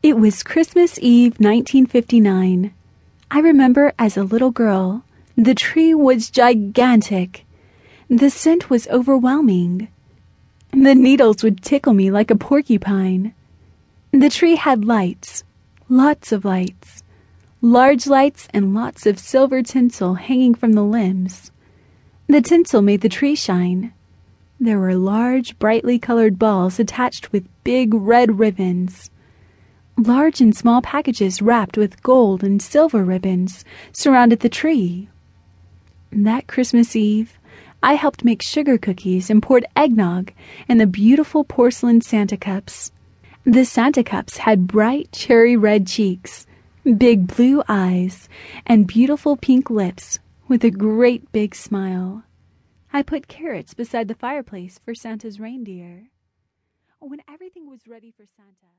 It was Christmas Eve, 1959. I remember as a little girl, the tree was gigantic. The scent was overwhelming. The needles would tickle me like a porcupine. The tree had lights, lots of lights, large lights and lots of silver tinsel hanging from the limbs. The tinsel made the tree shine. There were large, brightly colored balls attached with big red ribbons. Large and small packages wrapped with gold and silver ribbons surrounded the tree. That Christmas Eve, I helped make sugar cookies and poured eggnog in the beautiful porcelain Santa cups. The Santa cups had bright cherry red cheeks, big blue eyes, and beautiful pink lips with a great big smile. I put carrots beside the fireplace for Santa's reindeer. When everything was ready for Santa,